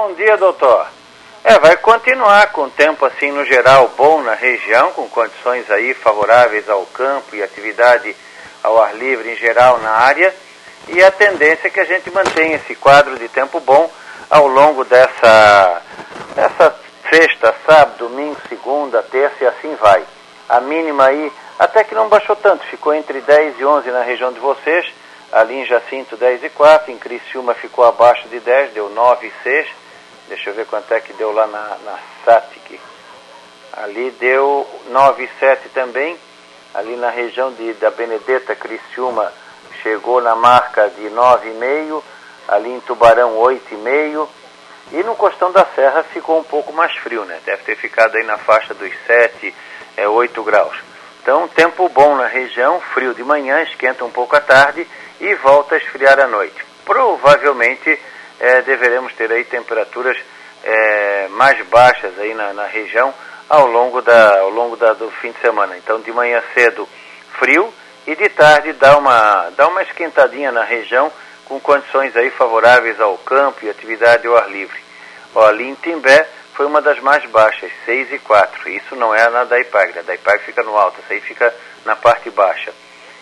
Bom dia, doutor. É, vai continuar com tempo assim no geral bom na região, com condições aí favoráveis ao campo e atividade ao ar livre em geral na área. E a tendência é que a gente mantenha esse quadro de tempo bom ao longo dessa, dessa sexta, sábado, domingo, segunda, terça e assim vai. A mínima aí até que não baixou tanto, ficou entre 10 e 11 na região de vocês, ali em Jacinto 10 e 4, em Criciúma ficou abaixo de 10, deu 9 e 6, deixa eu ver quanto é que deu lá na, na SATIC, ali deu 9 e 7 também, ali na região de, da Benedetta, Criciúma, chegou na marca de 9,5, ali em Tubarão 8,5, e no Costão da Serra ficou um pouco mais frio, né? Deve ter ficado aí na faixa dos 7, é, 8 graus. Então, tempo bom na região, frio de manhã, esquenta um pouco à tarde e volta a esfriar à noite. Provavelmente é, deveremos ter aí temperaturas é, mais baixas aí na, na, região ao longo, da, ao longo da, do fim de semana. Então, de manhã cedo, frio e de tarde dá uma, dá uma esquentadinha na região com condições aí favoráveis ao campo e atividade ao ar livre. Ó, ali em Timbé, foi uma das mais baixas, 6 e 4. Isso não é na da IPAG, a da IPAG fica no alto, essa aí fica na parte baixa.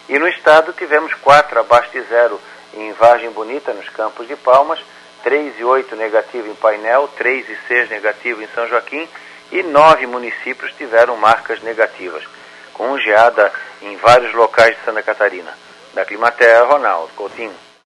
E no estado tivemos 4 abaixo de zero em Vargem Bonita, nos Campos de Palmas, 3 e 8 negativo em Painel, 3 e 6 negativo em São Joaquim e nove municípios tiveram marcas negativas, com geada em vários locais de Santa Catarina. Da Climaterra, Ronaldo Coutinho.